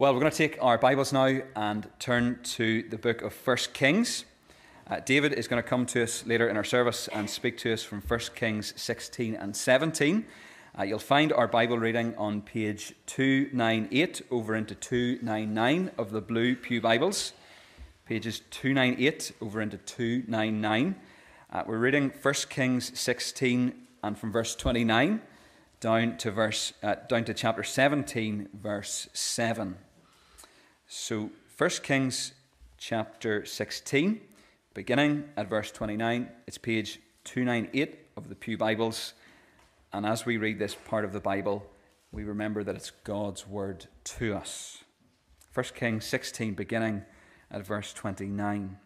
Well, we're going to take our Bibles now and turn to the book of 1 Kings. Uh, David is going to come to us later in our service and speak to us from 1 Kings 16 and 17. Uh, you'll find our Bible reading on page 298 over into 299 of the Blue Pew Bibles. Pages 298 over into 299. Uh, we're reading 1 Kings 16 and from verse 29 down to verse uh, down to chapter 17 verse 7 so 1 kings chapter 16 beginning at verse 29 it's page 298 of the pew bibles. And as we read this part of the bible we remember that it's god's word to us. 1 kings 16 beginning at verse 29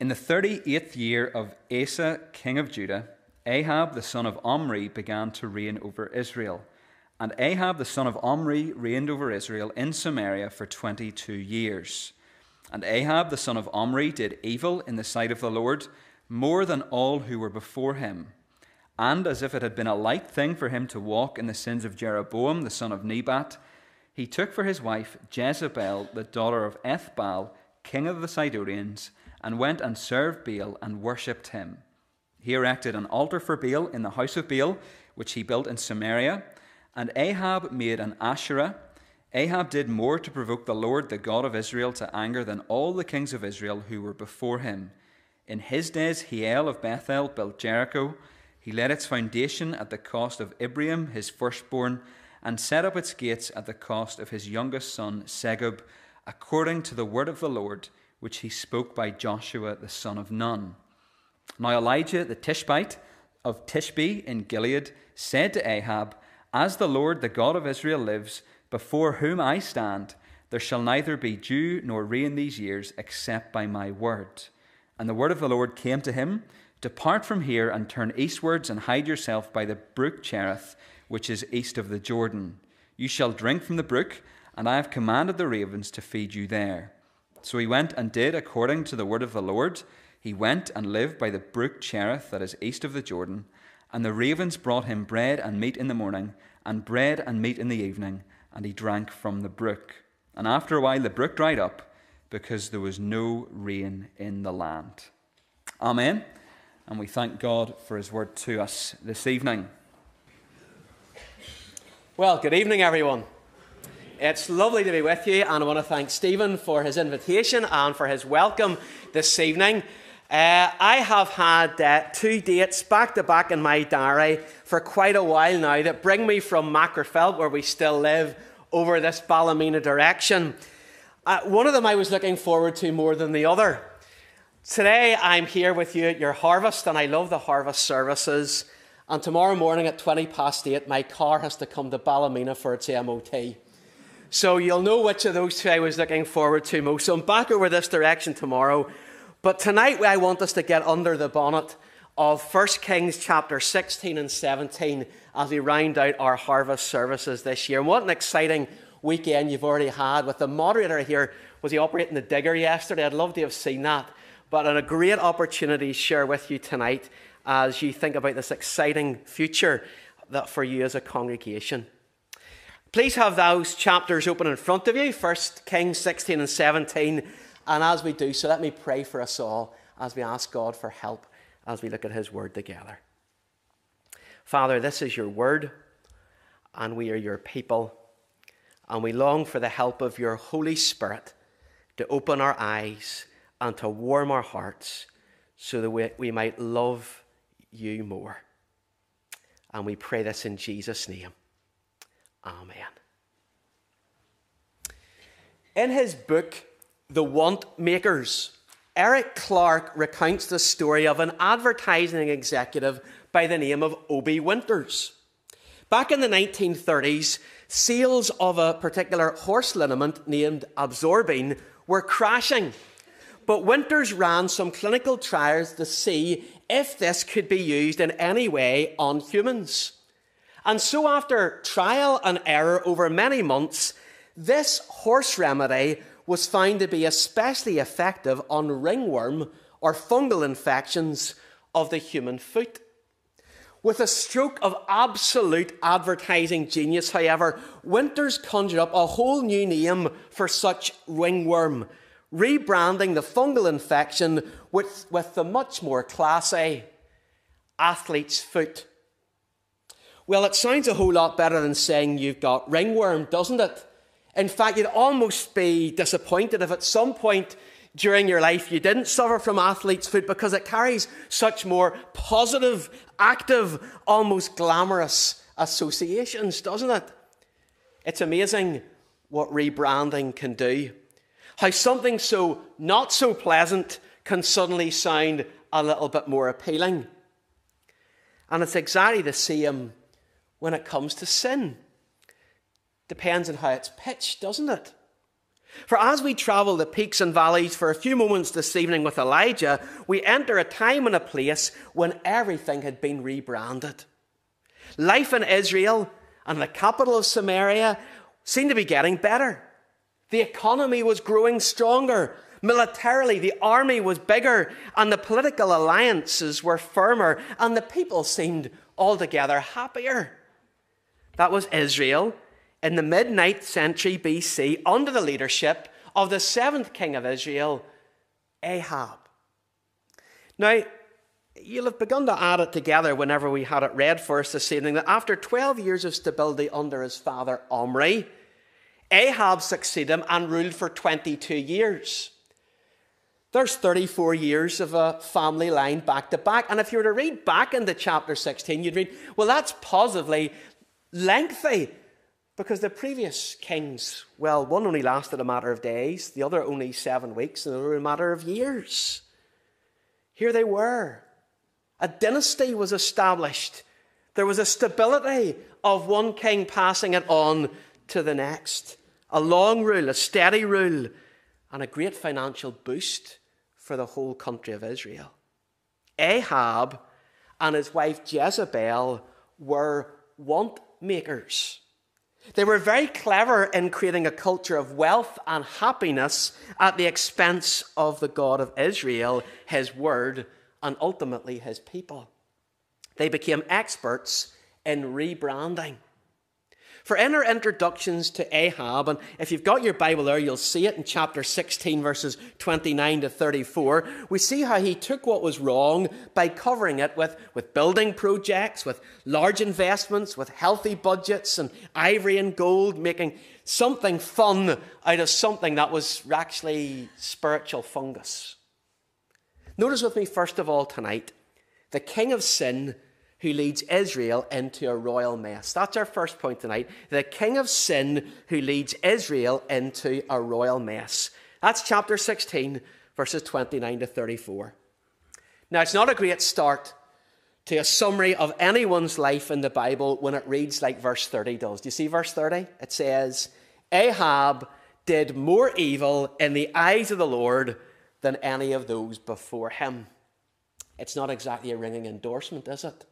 in the 38th year of asa king of judah Ahab the son of Omri began to reign over Israel. And Ahab the son of Omri reigned over Israel in Samaria for 22 years. And Ahab the son of Omri did evil in the sight of the Lord more than all who were before him. And as if it had been a light thing for him to walk in the sins of Jeroboam the son of Nebat, he took for his wife Jezebel, the daughter of Ethbaal, king of the Sidonians, and went and served Baal and worshipped him. He erected an altar for Baal in the house of Baal, which he built in Samaria. And Ahab made an Asherah. Ahab did more to provoke the Lord, the God of Israel, to anger than all the kings of Israel who were before him. In his days, Hiel of Bethel built Jericho. He laid its foundation at the cost of Abiram, his firstborn, and set up its gates at the cost of his youngest son, Segub, according to the word of the Lord, which he spoke by Joshua the son of Nun. Now Elijah the Tishbite of Tishbe in Gilead said to Ahab, As the Lord, the God of Israel, lives, before whom I stand, there shall neither be dew nor rain these years except by my word. And the word of the Lord came to him Depart from here and turn eastwards and hide yourself by the brook Cherith, which is east of the Jordan. You shall drink from the brook, and I have commanded the ravens to feed you there. So he went and did according to the word of the Lord. He went and lived by the brook Cherith that is east of the Jordan, and the ravens brought him bread and meat in the morning, and bread and meat in the evening, and he drank from the brook. And after a while the brook dried up, because there was no rain in the land. Amen. And we thank God for his word to us this evening. Well, good evening, everyone. It's lovely to be with you, and I want to thank Stephen for his invitation and for his welcome this evening. Uh, I have had uh, two dates back to back in my diary for quite a while now that bring me from Magherafelt, where we still live, over this Ballymena direction. Uh, one of them I was looking forward to more than the other. Today I'm here with you at your harvest, and I love the harvest services. And tomorrow morning at 20 past 8, my car has to come to Ballymena for its MOT. So you'll know which of those two I was looking forward to most. So I'm back over this direction tomorrow but tonight I want us to get under the bonnet of 1 Kings chapter 16 and 17 as we round out our harvest services this year. And what an exciting weekend you've already had with the moderator here. Was he operating the digger yesterday? I'd love to have seen that. But a great opportunity to share with you tonight as you think about this exciting future that for you as a congregation. Please have those chapters open in front of you, 1 Kings 16 and 17. And as we do so, let me pray for us all as we ask God for help as we look at His Word together. Father, this is your Word, and we are your people, and we long for the help of your Holy Spirit to open our eyes and to warm our hearts so that we, we might love you more. And we pray this in Jesus' name. Amen. In his book, the Want Makers. Eric Clark recounts the story of an advertising executive by the name of Obie Winters. Back in the 1930s, sales of a particular horse liniment named Absorbine were crashing. But Winters ran some clinical trials to see if this could be used in any way on humans. And so, after trial and error over many months, this horse remedy was found to be especially effective on ringworm or fungal infections of the human foot. With a stroke of absolute advertising genius, however, Winters conjured up a whole new name for such ringworm, rebranding the fungal infection with, with the much more classy athlete's foot. Well, it sounds a whole lot better than saying you've got ringworm, doesn't it? In fact, you'd almost be disappointed if at some point during your life you didn't suffer from athlete's foot because it carries such more positive, active, almost glamorous associations, doesn't it? It's amazing what rebranding can do. How something so not so pleasant can suddenly sound a little bit more appealing. And it's exactly the same when it comes to sin. Depends on how it's pitched, doesn't it? For as we travel the peaks and valleys for a few moments this evening with Elijah, we enter a time and a place when everything had been rebranded. Life in Israel and the capital of Samaria seemed to be getting better. The economy was growing stronger. Militarily, the army was bigger, and the political alliances were firmer, and the people seemed altogether happier. That was Israel in the mid 9th century BC under the leadership of the seventh king of Israel, Ahab. Now, you'll have begun to add it together whenever we had it read for us this evening that after 12 years of stability under his father Omri, Ahab succeeded him and ruled for 22 years. There's 34 years of a family line back to back. And if you were to read back into chapter 16, you'd read, well, that's positively lengthy. Because the previous kings, well, one only lasted a matter of days, the other only seven weeks, and the other a matter of years. Here they were. A dynasty was established. There was a stability of one king passing it on to the next. A long rule, a steady rule, and a great financial boost for the whole country of Israel. Ahab and his wife Jezebel were want makers. They were very clever in creating a culture of wealth and happiness at the expense of the God of Israel, his word, and ultimately his people. They became experts in rebranding. For in our introductions to Ahab, and if you've got your Bible there, you'll see it in chapter 16, verses 29 to 34. We see how he took what was wrong by covering it with, with building projects, with large investments, with healthy budgets, and ivory and gold, making something fun out of something that was actually spiritual fungus. Notice with me, first of all, tonight, the king of sin who leads Israel into a royal mess. That's our first point tonight. The king of sin who leads Israel into a royal mess. That's chapter 16, verses 29 to 34. Now, it's not a great start to a summary of anyone's life in the Bible when it reads like verse 30 does. Do you see verse 30? It says, Ahab did more evil in the eyes of the Lord than any of those before him. It's not exactly a ringing endorsement, is it?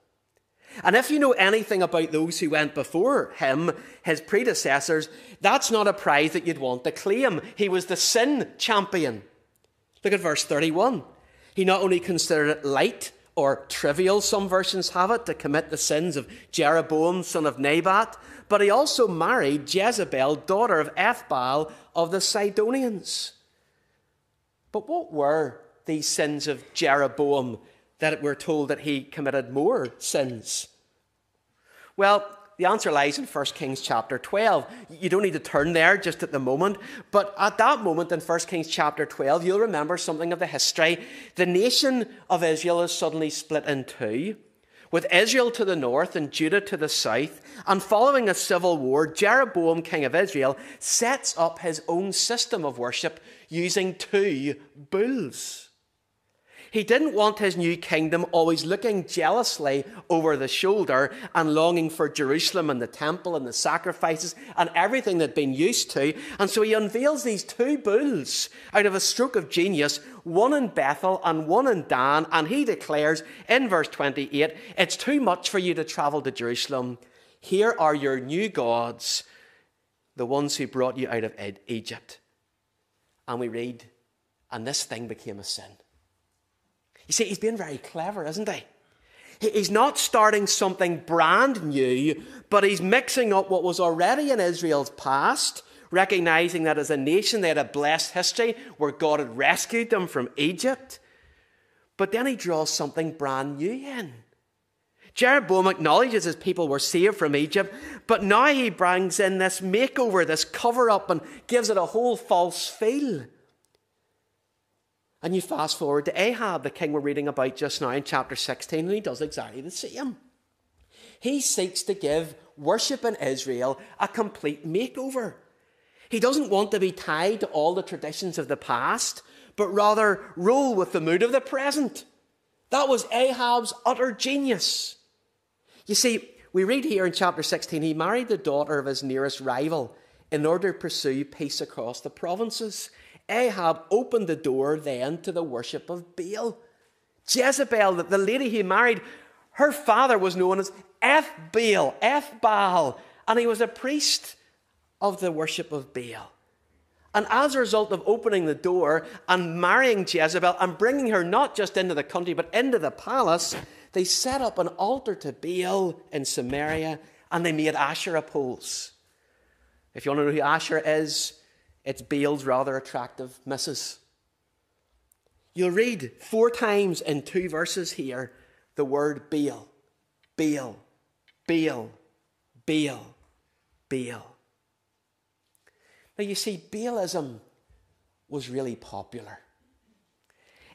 And if you know anything about those who went before him, his predecessors, that's not a prize that you'd want to claim. He was the sin champion. Look at verse 31. He not only considered it light or trivial, some versions have it, to commit the sins of Jeroboam, son of Nebat, but he also married Jezebel, daughter of Ethbaal of the Sidonians. But what were these sins of Jeroboam that we're told that he committed more sins? Well, the answer lies in 1 Kings chapter 12. You don't need to turn there just at the moment, but at that moment in 1 Kings chapter 12, you'll remember something of the history. The nation of Israel is suddenly split in two, with Israel to the north and Judah to the south. And following a civil war, Jeroboam, king of Israel, sets up his own system of worship using two bulls. He didn't want his new kingdom always looking jealously over the shoulder and longing for Jerusalem and the temple and the sacrifices and everything they'd been used to. And so he unveils these two bulls out of a stroke of genius, one in Bethel and one in Dan. And he declares in verse 28 It's too much for you to travel to Jerusalem. Here are your new gods, the ones who brought you out of Egypt. And we read, and this thing became a sin. You see, he's been very clever, isn't he? He's not starting something brand new, but he's mixing up what was already in Israel's past, recognizing that as a nation they had a blessed history where God had rescued them from Egypt. But then he draws something brand new in. Jeroboam acknowledges his people were saved from Egypt, but now he brings in this makeover, this cover up, and gives it a whole false feel. And you fast forward to Ahab, the king we're reading about just now in chapter 16, and he does exactly the same. He seeks to give worship in Israel a complete makeover. He doesn't want to be tied to all the traditions of the past, but rather rule with the mood of the present. That was Ahab's utter genius. You see, we read here in chapter 16 he married the daughter of his nearest rival in order to pursue peace across the provinces. Ahab opened the door then to the worship of Baal. Jezebel, the lady he married, her father was known as Eth Baal, Eth Baal, and he was a priest of the worship of Baal. And as a result of opening the door and marrying Jezebel and bringing her not just into the country but into the palace, they set up an altar to Baal in Samaria and they made Asherah poles. If you want to know who Asherah is, it's Baal's rather attractive missus. You'll read four times in two verses here the word Baal, Baal, Baal, Baal, Baal. Now you see, Baalism was really popular.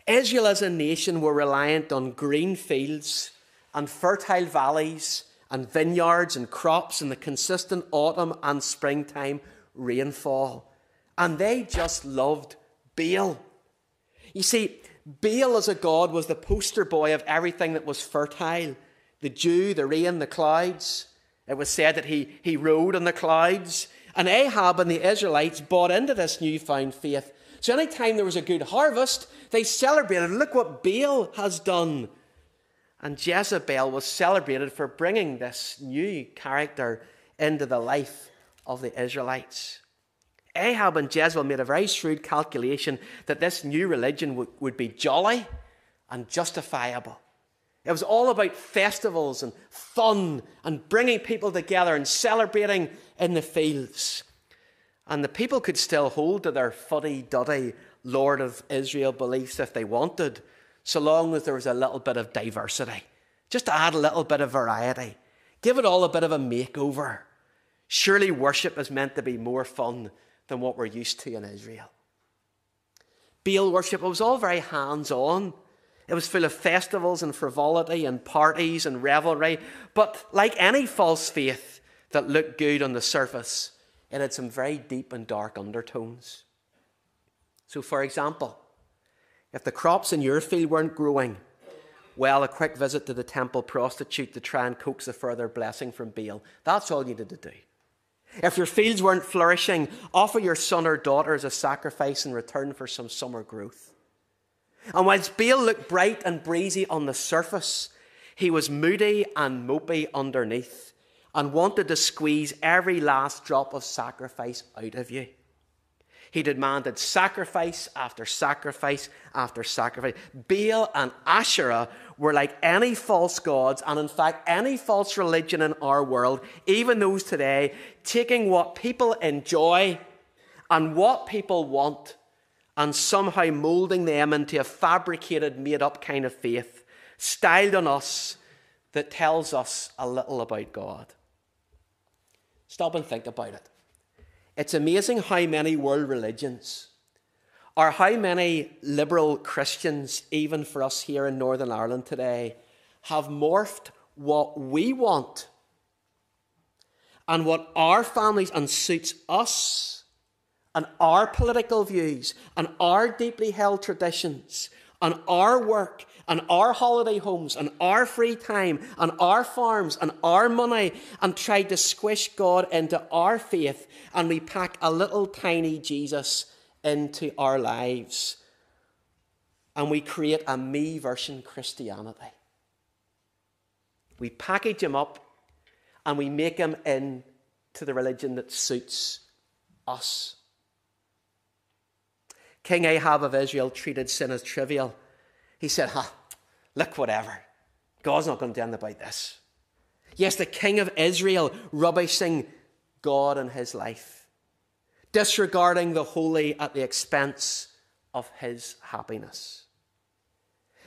Israel as a nation were reliant on green fields and fertile valleys and vineyards and crops and the consistent autumn and springtime rainfall. And they just loved Baal. You see, Baal as a god was the poster boy of everything that was fertile the dew, the rain, the clouds. It was said that he, he rode on the clouds. And Ahab and the Israelites bought into this newfound faith. So anytime there was a good harvest, they celebrated. Look what Baal has done. And Jezebel was celebrated for bringing this new character into the life of the Israelites. Ahab and Jezebel made a very shrewd calculation that this new religion would, would be jolly and justifiable. It was all about festivals and fun and bringing people together and celebrating in the fields. And the people could still hold to their fuddy duddy Lord of Israel beliefs if they wanted, so long as there was a little bit of diversity. Just to add a little bit of variety. Give it all a bit of a makeover. Surely worship is meant to be more fun than what we're used to in Israel. Baal worship, it was all very hands on. It was full of festivals and frivolity and parties and revelry. But like any false faith that looked good on the surface, it had some very deep and dark undertones. So, for example, if the crops in your field weren't growing, well, a quick visit to the temple prostitute to try and coax a further blessing from Baal. That's all you needed to do. If your fields weren't flourishing, offer your son or daughter as a sacrifice in return for some summer growth. And whilst Baal looked bright and breezy on the surface, he was moody and mopey underneath and wanted to squeeze every last drop of sacrifice out of you. He demanded sacrifice after sacrifice after sacrifice. Baal and Asherah were like any false gods, and in fact, any false religion in our world, even those today, taking what people enjoy and what people want and somehow moulding them into a fabricated, made up kind of faith, styled on us that tells us a little about God. Stop and think about it. It's amazing how many world religions, or how many liberal Christians, even for us here in Northern Ireland today, have morphed what we want and what our families and suits us and our political views and our deeply held traditions and our work and our holiday homes and our free time and our farms and our money and try to squish God into our faith and we pack a little tiny Jesus into our lives and we create a me version Christianity. We package him up and we make him into the religion that suits us. King Ahab of Israel treated sin as trivial. He said, "Ha, look, whatever. God's not going to do anything about this. Yes, the king of Israel rubbishing God and his life, disregarding the holy at the expense of his happiness.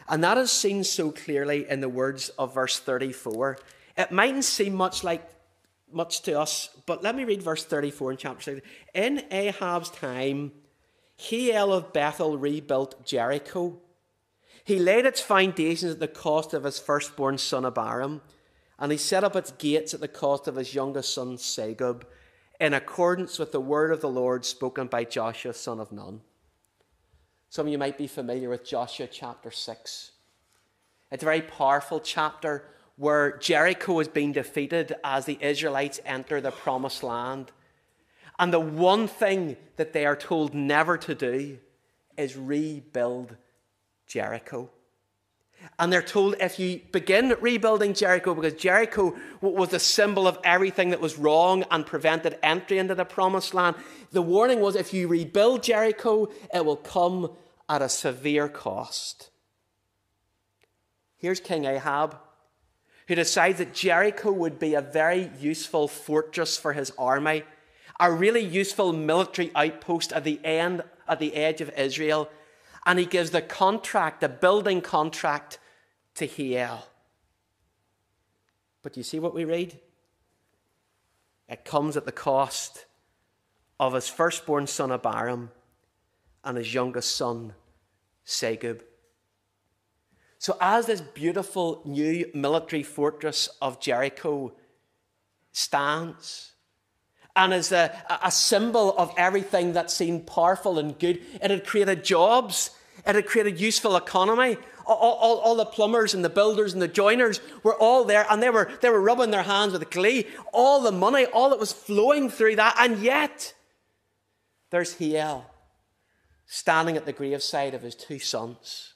And that is seen so clearly in the words of verse 34. It mightn't seem much like much to us, but let me read verse 34 in chapter 6. In Ahab's time, Hiel of Bethel rebuilt Jericho. He laid its foundations at the cost of his firstborn son Abiram, and he set up its gates at the cost of his youngest son Segub, in accordance with the word of the Lord spoken by Joshua son of Nun. Some of you might be familiar with Joshua chapter 6. It's a very powerful chapter where Jericho is being defeated as the Israelites enter the promised land. And the one thing that they are told never to do is rebuild Jericho. And they're told if you begin rebuilding Jericho, because Jericho was the symbol of everything that was wrong and prevented entry into the promised land, the warning was if you rebuild Jericho, it will come at a severe cost. Here's King Ahab who decides that Jericho would be a very useful fortress for his army, a really useful military outpost at the end, at the edge of Israel. And he gives the contract, the building contract, to Hiel. But you see what we read? It comes at the cost of his firstborn son Abiram and his youngest son Segub. So, as this beautiful new military fortress of Jericho stands, and as a, a symbol of everything that seemed powerful and good, it had created jobs, it had created useful economy. All, all, all, the plumbers and the builders and the joiners were all there and they were, they were rubbing their hands with glee. All the money, all that was flowing through that. And yet, there's Hiel standing at the graveside of his two sons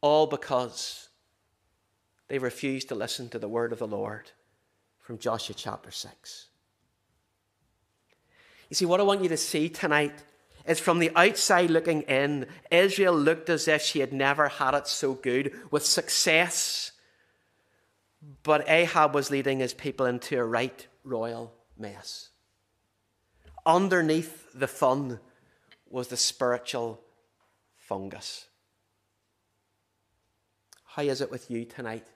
all because they refused to listen to the word of the Lord from Joshua chapter 6. You see, what I want you to see tonight is from the outside looking in, Israel looked as if she had never had it so good with success. But Ahab was leading his people into a right royal mess. Underneath the fun was the spiritual fungus. How is it with you tonight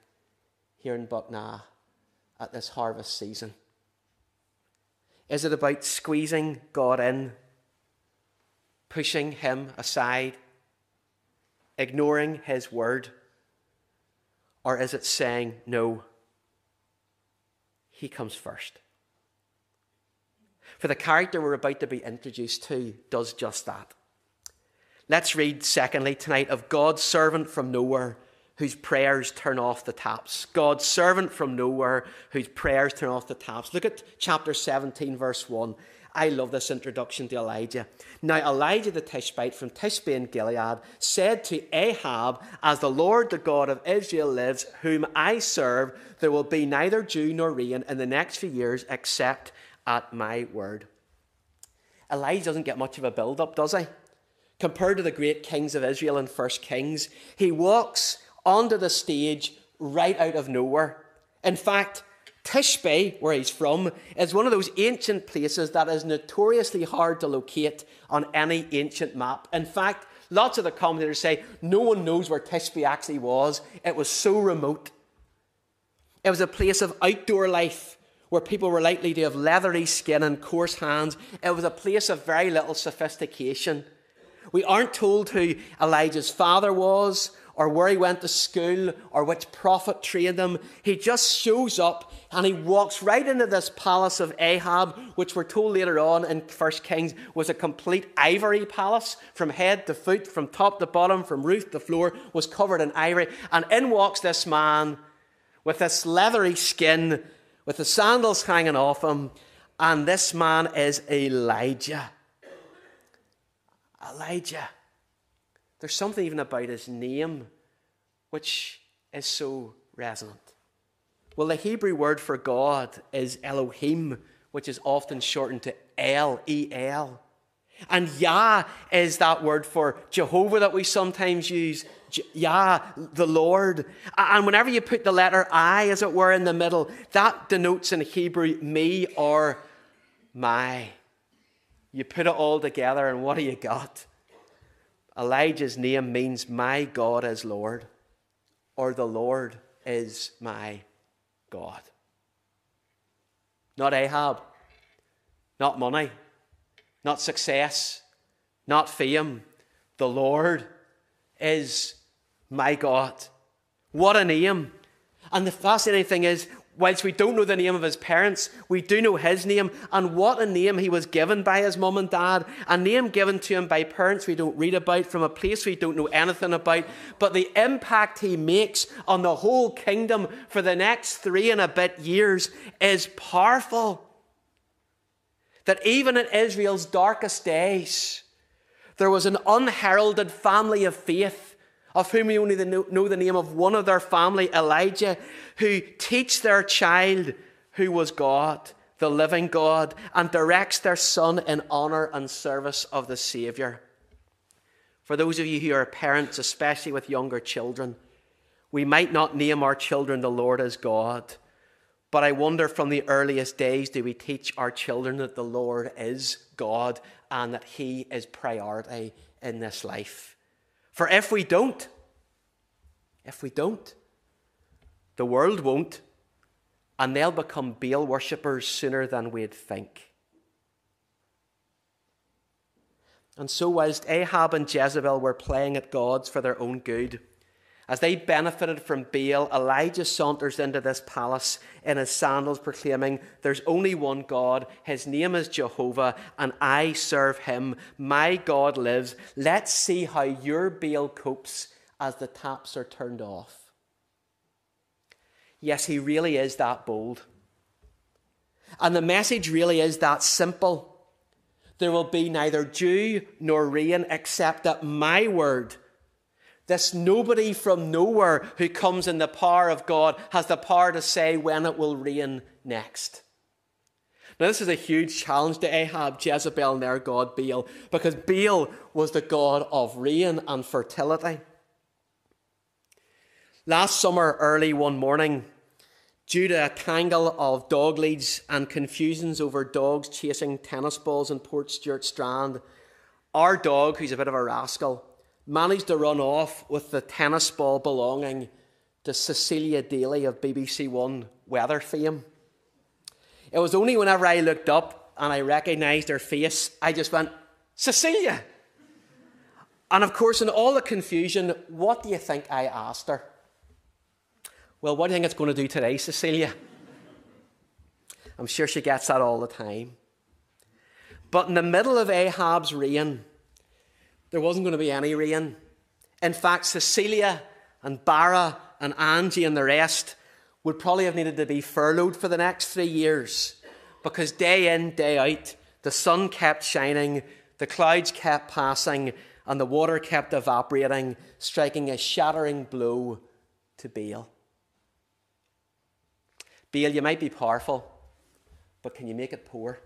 here in Buckna at this harvest season? Is it about squeezing God in, pushing Him aside, ignoring His word? Or is it saying, no, He comes first? For the character we're about to be introduced to does just that. Let's read, secondly, tonight of God's servant from nowhere whose prayers turn off the taps. God's servant from nowhere whose prayers turn off the taps. Look at chapter 17, verse 1. I love this introduction to Elijah. Now, Elijah the Tishbite from Tishbe in Gilead said to Ahab, As the Lord, the God of Israel, lives, whom I serve, there will be neither dew nor rain in the next few years except at my word. Elijah doesn't get much of a build up, does he? Compared to the great kings of Israel in 1 Kings, he walks onto the stage right out of nowhere. In fact, Tishbe, where he's from, is one of those ancient places that is notoriously hard to locate on any ancient map. In fact, lots of the commentators say no one knows where Tishbe actually was. It was so remote. It was a place of outdoor life where people were likely to have leathery skin and coarse hands. It was a place of very little sophistication. We aren't told who Elijah's father was or where he went to school or which prophet trained him. He just shows up and he walks right into this palace of Ahab, which we're told later on in 1 Kings was a complete ivory palace from head to foot, from top to bottom, from roof to floor, was covered in ivory. And in walks this man with this leathery skin, with the sandals hanging off him. And this man is Elijah. Elijah. There's something even about his name which is so resonant. Well, the Hebrew word for God is Elohim, which is often shortened to El, E L. And Yah is that word for Jehovah that we sometimes use. Yah, the Lord. And whenever you put the letter I, as it were, in the middle, that denotes in Hebrew me or my. You put it all together, and what do you got? Elijah's name means my God is Lord, or the Lord is my God. Not Ahab, not money, not success, not fame. The Lord is my God. What a name. And the fascinating thing is, whilst we don't know the name of his parents, we do know his name and what a name he was given by his mum and dad. A name given to him by parents we don't read about, from a place we don't know anything about. But the impact he makes on the whole kingdom for the next three and a bit years is powerful. That even in Israel's darkest days, there was an unheralded family of faith of whom we only know the name of one of their family, Elijah, who teach their child who was God, the living God, and directs their son in honor and service of the Savior. For those of you who are parents, especially with younger children, we might not name our children the Lord as God, but I wonder from the earliest days do we teach our children that the Lord is God and that He is priority in this life? For if we don't, if we don't, the world won't, and they'll become Baal worshippers sooner than we'd think. And so, whilst Ahab and Jezebel were playing at gods for their own good, as they benefited from Baal, Elijah saunters into this palace in his sandals, proclaiming, There's only one God. His name is Jehovah, and I serve him. My God lives. Let's see how your Baal copes as the taps are turned off. Yes, he really is that bold. And the message really is that simple. There will be neither dew nor rain except at my word this nobody from nowhere who comes in the power of God has the power to say when it will rain next. Now, this is a huge challenge to Ahab, Jezebel, and their god Baal, because Baal was the god of rain and fertility. Last summer, early one morning, due to a tangle of dog leads and confusions over dogs chasing tennis balls in Portstewart Strand, our dog, who's a bit of a rascal, managed to run off with the tennis ball belonging to Cecilia Daly of BBC One weather fame. It was only whenever I looked up and I recognised her face, I just went, Cecilia! And of course, in all the confusion, what do you think I asked her? Well, what do you think it's going to do today, Cecilia? I'm sure she gets that all the time. But in the middle of Ahab's reign, there wasn't going to be any rain. In fact, Cecilia and Barra and Angie and the rest would probably have needed to be furloughed for the next three years because day in, day out, the sun kept shining, the clouds kept passing, and the water kept evaporating, striking a shattering blow to Baal. Baal, you might be powerful, but can you make it pour?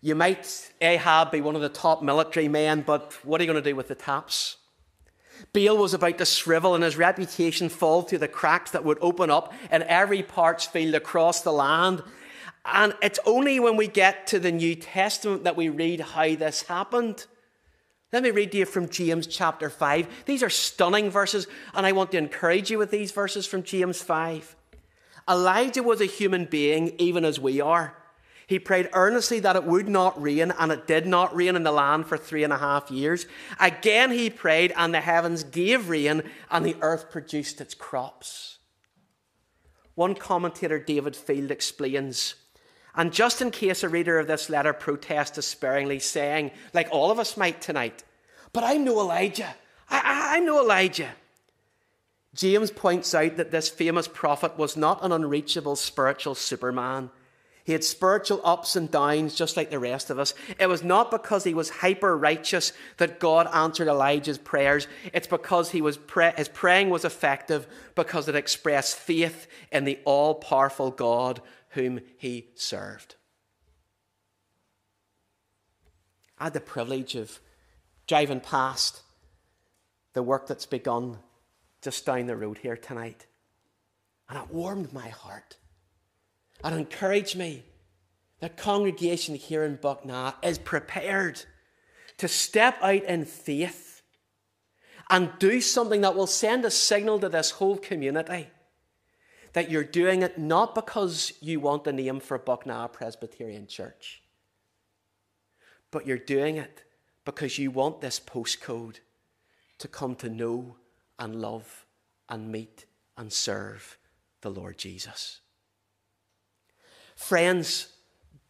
You might, Ahab, be one of the top military men, but what are you going to do with the taps? Baal was about to shrivel and his reputation fall through the cracks that would open up in every parts field across the land. And it's only when we get to the New Testament that we read how this happened. Let me read to you from James chapter 5. These are stunning verses, and I want to encourage you with these verses from James 5. Elijah was a human being, even as we are. He prayed earnestly that it would not rain, and it did not rain in the land for three and a half years. Again he prayed, and the heavens gave rain, and the earth produced its crops. One commentator, David Field, explains, and just in case a reader of this letter protests despairingly, saying, like all of us might tonight, but I'm no Elijah. I, am no Elijah. James points out that this famous prophet was not an unreachable spiritual superman. He had spiritual ups and downs just like the rest of us. It was not because he was hyper righteous that God answered Elijah's prayers. It's because he was pray- his praying was effective because it expressed faith in the all powerful God whom he served. I had the privilege of driving past the work that's begun just down the road here tonight. And it warmed my heart. It encouraged me. The congregation here in Buckna is prepared to step out in faith and do something that will send a signal to this whole community that you're doing it not because you want the name for Buckna Presbyterian Church, but you're doing it because you want this postcode to come to know and love and meet and serve the Lord Jesus. Friends,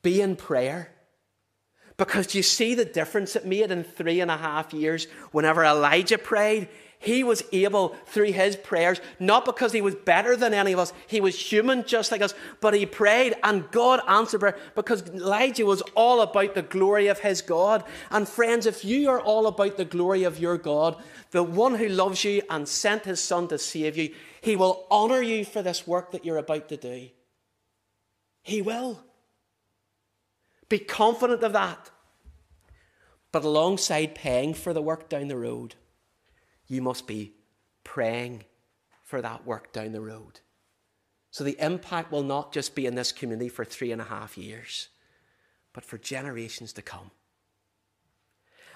be in prayer. Because you see the difference it made in three and a half years whenever Elijah prayed? He was able, through his prayers, not because he was better than any of us, he was human just like us, but he prayed and God answered prayer because Elijah was all about the glory of his God. And friends, if you are all about the glory of your God, the one who loves you and sent his son to save you, he will honor you for this work that you're about to do. He will. Be confident of that. But alongside paying for the work down the road, you must be praying for that work down the road. So the impact will not just be in this community for three and a half years, but for generations to come.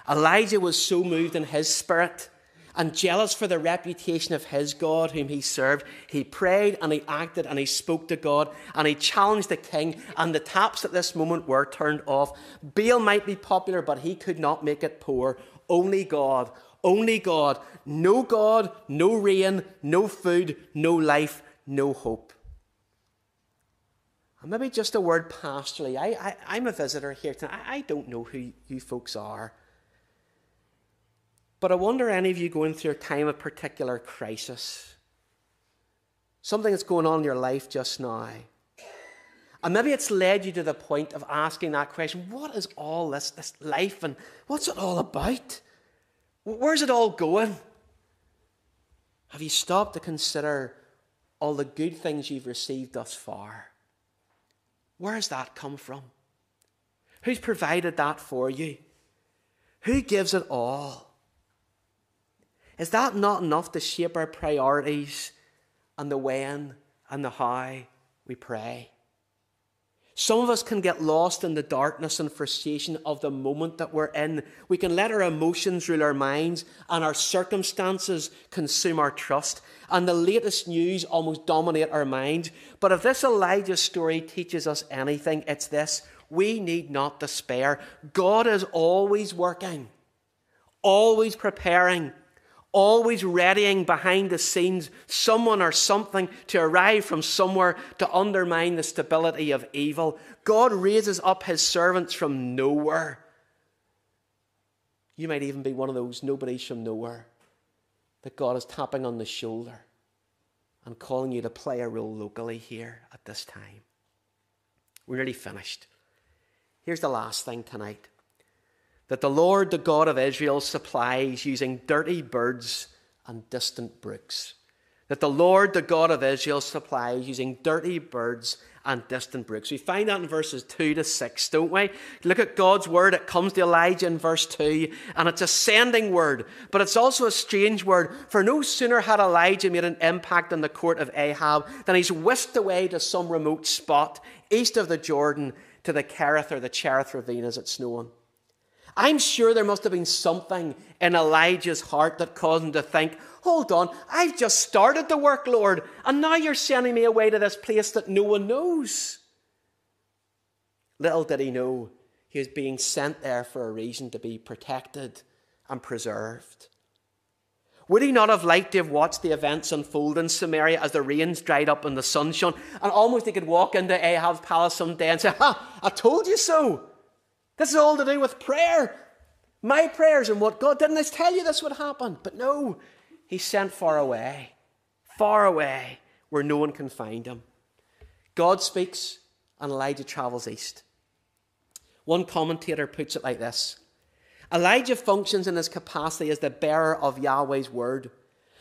Elijah was so moved in his spirit and jealous for the reputation of his God whom he served, he prayed and he acted and he spoke to God and he challenged the king. And the taps at this moment were turned off. Baal might be popular, but he could not make it pour. Only God, only God. No God, no rain, no food, no life, no hope. And maybe just a word pastorally. I, I, am a visitor here tonight. I, I don't know who you folks are. But I wonder any of you going through a time of particular crisis, something that's going on in your life just now. And maybe it's led you to the point of asking that question what is all this, this life and what's it all about? Where's it all going? Have you stopped to consider all the good things you've received thus far? Where has that come from? Who's provided that for you? Who gives it all? Is that not enough to shape our priorities and the when and the how we pray? Some of us can get lost in the darkness and frustration of the moment that we're in. We can let our emotions rule our minds and our circumstances consume our trust. And the latest news almost dominate our minds. But if this Elijah story teaches us anything, it's this we need not despair. God is always working, always preparing always readying behind the scenes someone or something to arrive from somewhere to undermine the stability of evil. God raises up his servants from nowhere. You might even be one of those nobodies from nowhere that God is tapping on the shoulder and calling you to play a role locally here at this time. We're nearly finished. Here's the last thing tonight that the Lord, the God of Israel, supplies using dirty birds and distant brooks. That the Lord, the God of Israel, supplies using dirty birds and distant brooks. We find that in verses 2 to 6, don't we? Look at God's word. It comes to Elijah in verse 2, and it's a sending word, but it's also a strange word. For no sooner had Elijah made an impact on the court of Ahab than he's whisked away to some remote spot east of the Jordan to the Kerith or the Cherith ravine as it's known. I'm sure there must have been something in Elijah's heart that caused him to think, hold on, I've just started the work, Lord, and now you're sending me away to this place that no one knows. Little did he know he was being sent there for a reason to be protected and preserved. Would he not have liked to have watched the events unfold in Samaria as the rains dried up and the sun shone, and almost he could walk into Ahab's palace someday and say, Ha, I told you so. This is all to do with prayer. My prayers and what God didn't I tell you this would happen? But no, he's sent far away, far away where no one can find him. God speaks and Elijah travels east. One commentator puts it like this Elijah functions in his capacity as the bearer of Yahweh's word.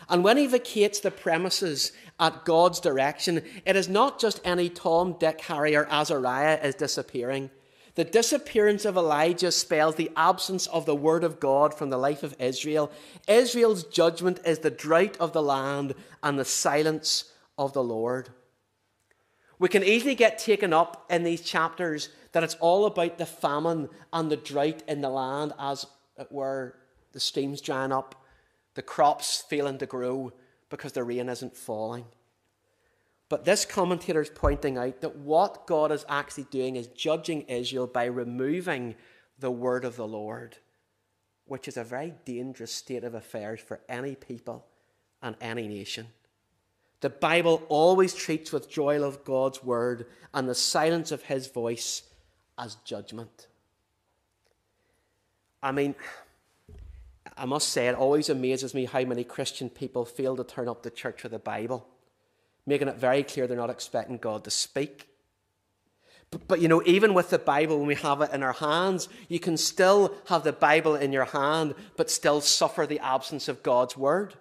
And when he vacates the premises at God's direction, it is not just any Tom, Dick, Harry, or Azariah is disappearing. The disappearance of Elijah spells the absence of the word of God from the life of Israel. Israel's judgment is the drought of the land and the silence of the Lord. We can easily get taken up in these chapters that it's all about the famine and the drought in the land, as it were, the streams drying up, the crops failing to grow because the rain isn't falling. But this commentator is pointing out that what God is actually doing is judging Israel by removing the word of the Lord, which is a very dangerous state of affairs for any people and any nation. The Bible always treats withdrawal of God's word and the silence of his voice as judgment. I mean, I must say, it always amazes me how many Christian people fail to turn up to church with the Bible making it very clear they're not expecting God to speak. But, but, you know, even with the Bible, when we have it in our hands, you can still have the Bible in your hand, but still suffer the absence of God's Word.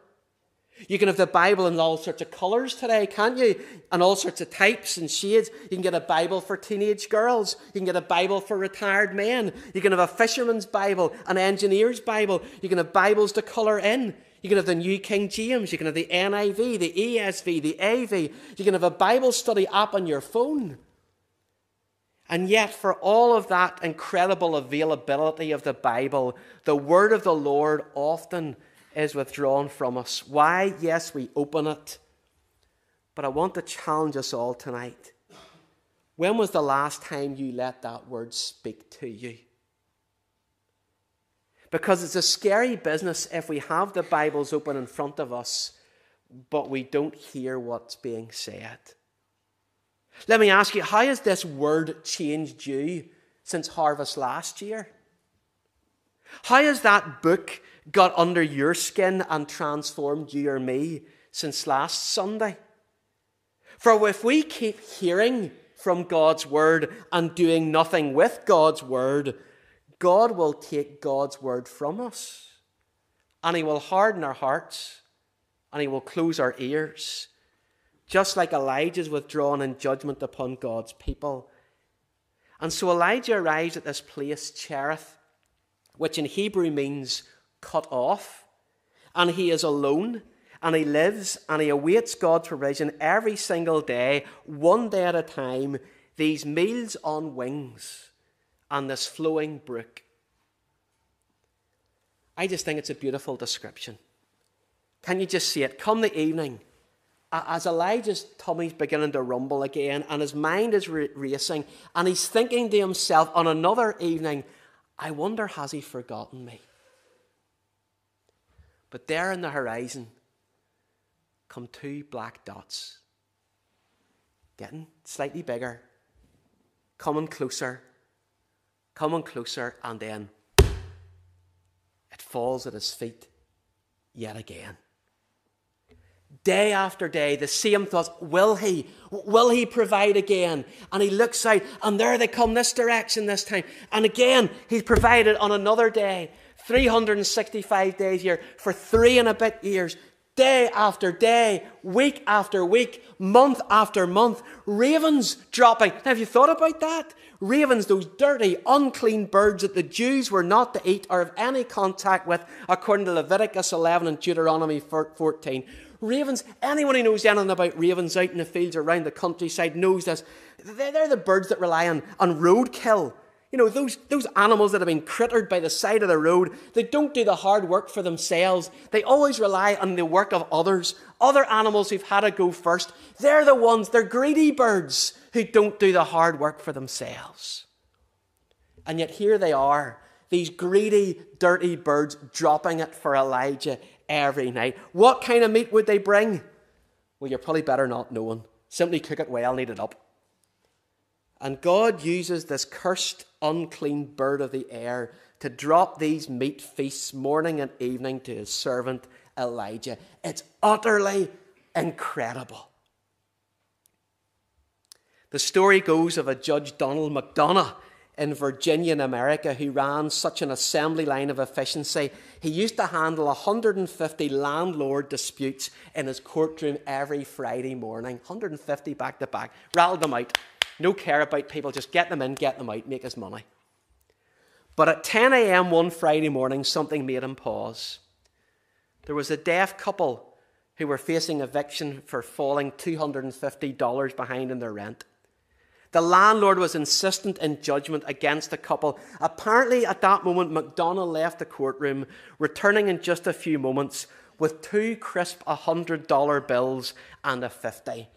You can have the Bible in all sorts of colours today, can't you? And all sorts of types and shades. You can get a Bible for teenage girls. You can get a Bible for retired men. You can have a fisherman's Bible, an engineer's Bible. You can have Bibles to colour in. You can have the New King James, you can have the NIV, the ESV, the AV. You can have a Bible study app on your phone. And yet, for all of that incredible availability of the Bible, the word of the Lord often is withdrawn from us. Why? Yes, we open it. But I want to challenge us all tonight. When was the last time you let that word speak to you? Because it's a scary business if we have the Bibles open in front of us, but we don't hear what's being said. Let me ask you, how has this word changed you since harvest last year? How has that book got under your skin and transformed you or me since last Sunday? For if we keep hearing from God's word and doing nothing with God's word, God will take God's word from us and He will harden our hearts and He will close our ears, just like Elijah's withdrawn in judgment upon God's people. And so Elijah arrives at this place, Cherith, which in Hebrew means cut off, and he is alone. And he lives and he awaits God's provision every single day, one day at a time, these meals on wings and this flowing brook. I just think it's a beautiful description. Can you just see it? Come the evening, as Elijah's tummy's beginning to rumble again and his mind is racing, and he's thinking to himself on another evening, I wonder, has he forgotten me? But there in the horizon come two black dots, getting slightly bigger, coming closer, coming closer, and then it falls at his feet yet again. Day after day, the same thoughts will he? Will he provide again? And he looks out, and there they come this direction this time. And again, he's provided on another day. 365 days a year for three and a bit years day after day, week after week, month after month, ravens dropping. Now, have you thought about that? Ravens, those dirty, unclean birds that the Jews were not to eat or have any contact with, according to Leviticus 11 and Deuteronomy 14. Ravens, anyone who knows anything about ravens out in the fields around the countryside knows this. They're the birds that rely on, on roadkill. You know, those, those animals that have been crittered by the side of the road, they don't do the hard work for themselves. They always rely on the work of others, other animals who've had to go first. They're the ones, they're greedy birds who don't do the hard work for themselves. And yet here they are, these greedy, dirty birds dropping it for Elijah every night. What kind of meat would they bring? Well, you're probably better not knowing. Simply cook it well, knead it up. And God uses this cursed, unclean bird of the air to drop these meat feasts morning and evening to his servant Elijah. It's utterly incredible. The story goes of a Judge Donald McDonough in Virginia, in America, who ran such an assembly line of efficiency. He used to handle 150 landlord disputes in his courtroom every Friday morning. 150 back to back. Rattled them out no care about people, just get them in, get them out, make his money. But at 10 a.m. one Friday morning, something made him pause. There was a deaf couple who were facing eviction for falling $250 behind in their rent. The landlord was insistent in judgment against the couple. Apparently, at that moment, McDonald left the courtroom, returning in just a few moments with two crisp $100 bills and a 50.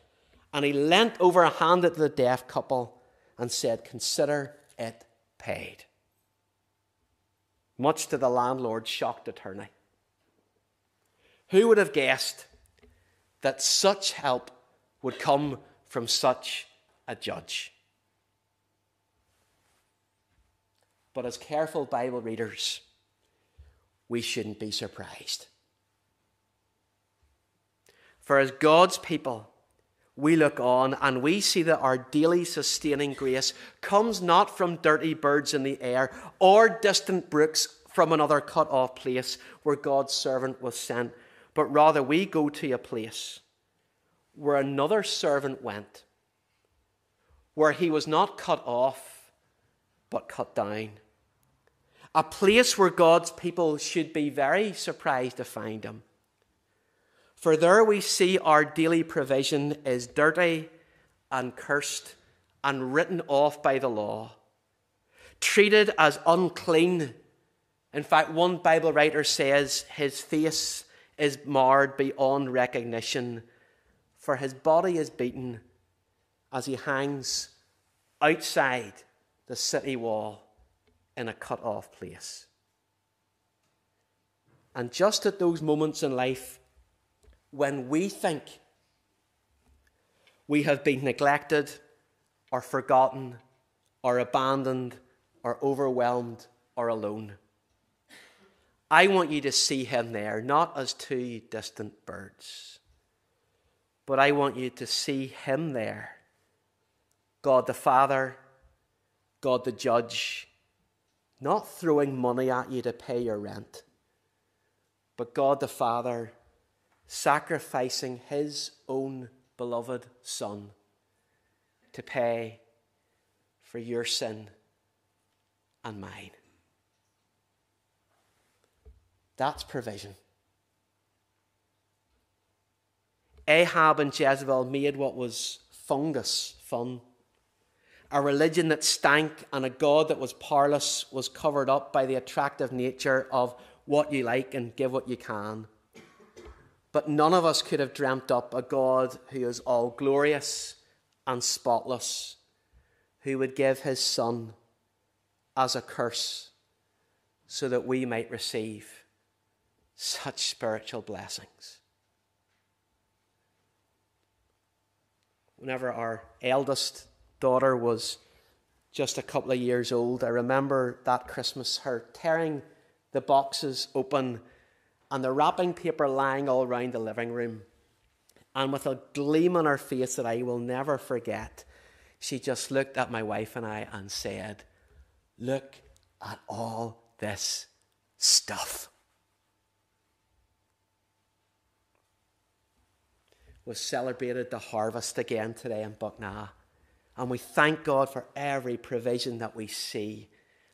And he leant over and handed to the deaf couple and said, Consider it paid. Much to the landlord's shocked attorney. Who would have guessed that such help would come from such a judge? But as careful Bible readers, we shouldn't be surprised. For as God's people, we look on and we see that our daily sustaining grace comes not from dirty birds in the air or distant brooks from another cut off place where God's servant was sent, but rather we go to a place where another servant went, where he was not cut off, but cut down. A place where God's people should be very surprised to find him for there we see our daily provision is dirty and cursed and written off by the law, treated as unclean. In fact, one Bible writer says his face is marred beyond recognition, for his body is beaten as he hangs outside the city wall in a cut off place. And just at those moments in life when we think we have been neglected or forgotten or abandoned or overwhelmed or alone. I want you to see him there, not as two distant birds, but I want you to see him there God the Father, God the Judge, not throwing money at you to pay your rent, but God the Father sacrificing his own beloved Son to pay for your sin and mine. That's provision. Ahab and Jezebel made what was fungus fun. A religion that stank and a God that was powerless was covered up by the attractive nature of what you like and give what you can. But none of us could have dreamt up a God who is all glorious and spotless, who would give his Son as a curse so that we might receive such spiritual blessings. Whenever our eldest daughter was just a couple of years old, I remember that Christmas her tearing the boxes open and the wrapping paper lying all round the living room. And with a gleam on her face that I will never forget, she just looked at my wife and I and said, Look at all this stuff. We celebrated the harvest again today in Buckna. And we thank God for every provision that we see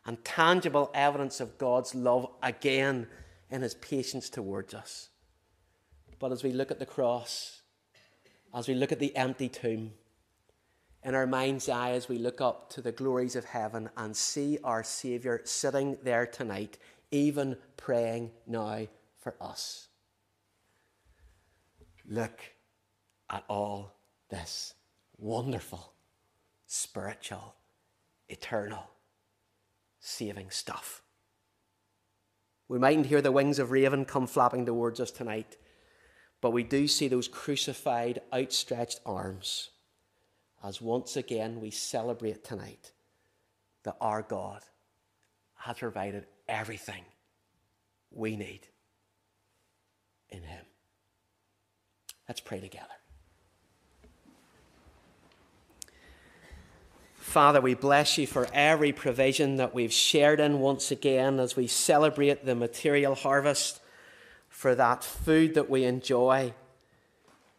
and tangible evidence of God's love again in his patience towards us. But as we look at the cross, as we look at the empty tomb, in our mind's eye, as we look up to the glories of heaven and see our Saviour sitting there tonight, even praying now for us. Look at all this wonderful, spiritual, eternal, saving stuff. We mightn't hear the wings of raven come flapping towards us tonight, but we do see those crucified, outstretched arms as once again we celebrate tonight that our God has provided everything we need in Him. Let's pray together. Father, we bless you for every provision that we've shared in once again as we celebrate the material harvest, for that food that we enjoy,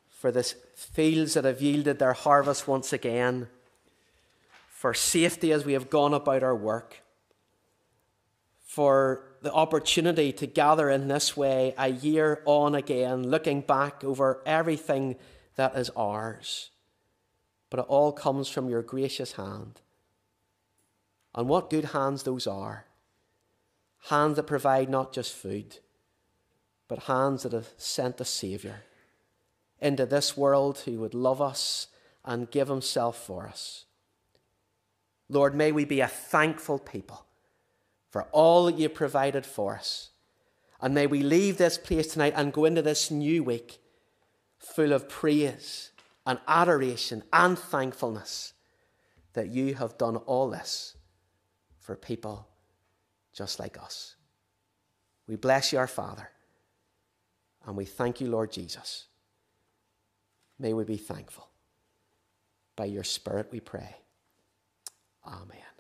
for the fields that have yielded their harvest once again. for safety as we have gone about our work, for the opportunity to gather in this way a year on again, looking back over everything that is ours. But it all comes from your gracious hand. And what good hands those are! Hands that provide not just food, but hands that have sent a Saviour into this world who would love us and give himself for us. Lord, may we be a thankful people for all that you provided for us. And may we leave this place tonight and go into this new week full of praise and adoration and thankfulness that you have done all this for people just like us. We bless you, our Father, and we thank you, Lord Jesus. May we be thankful. By your Spirit we pray. Amen.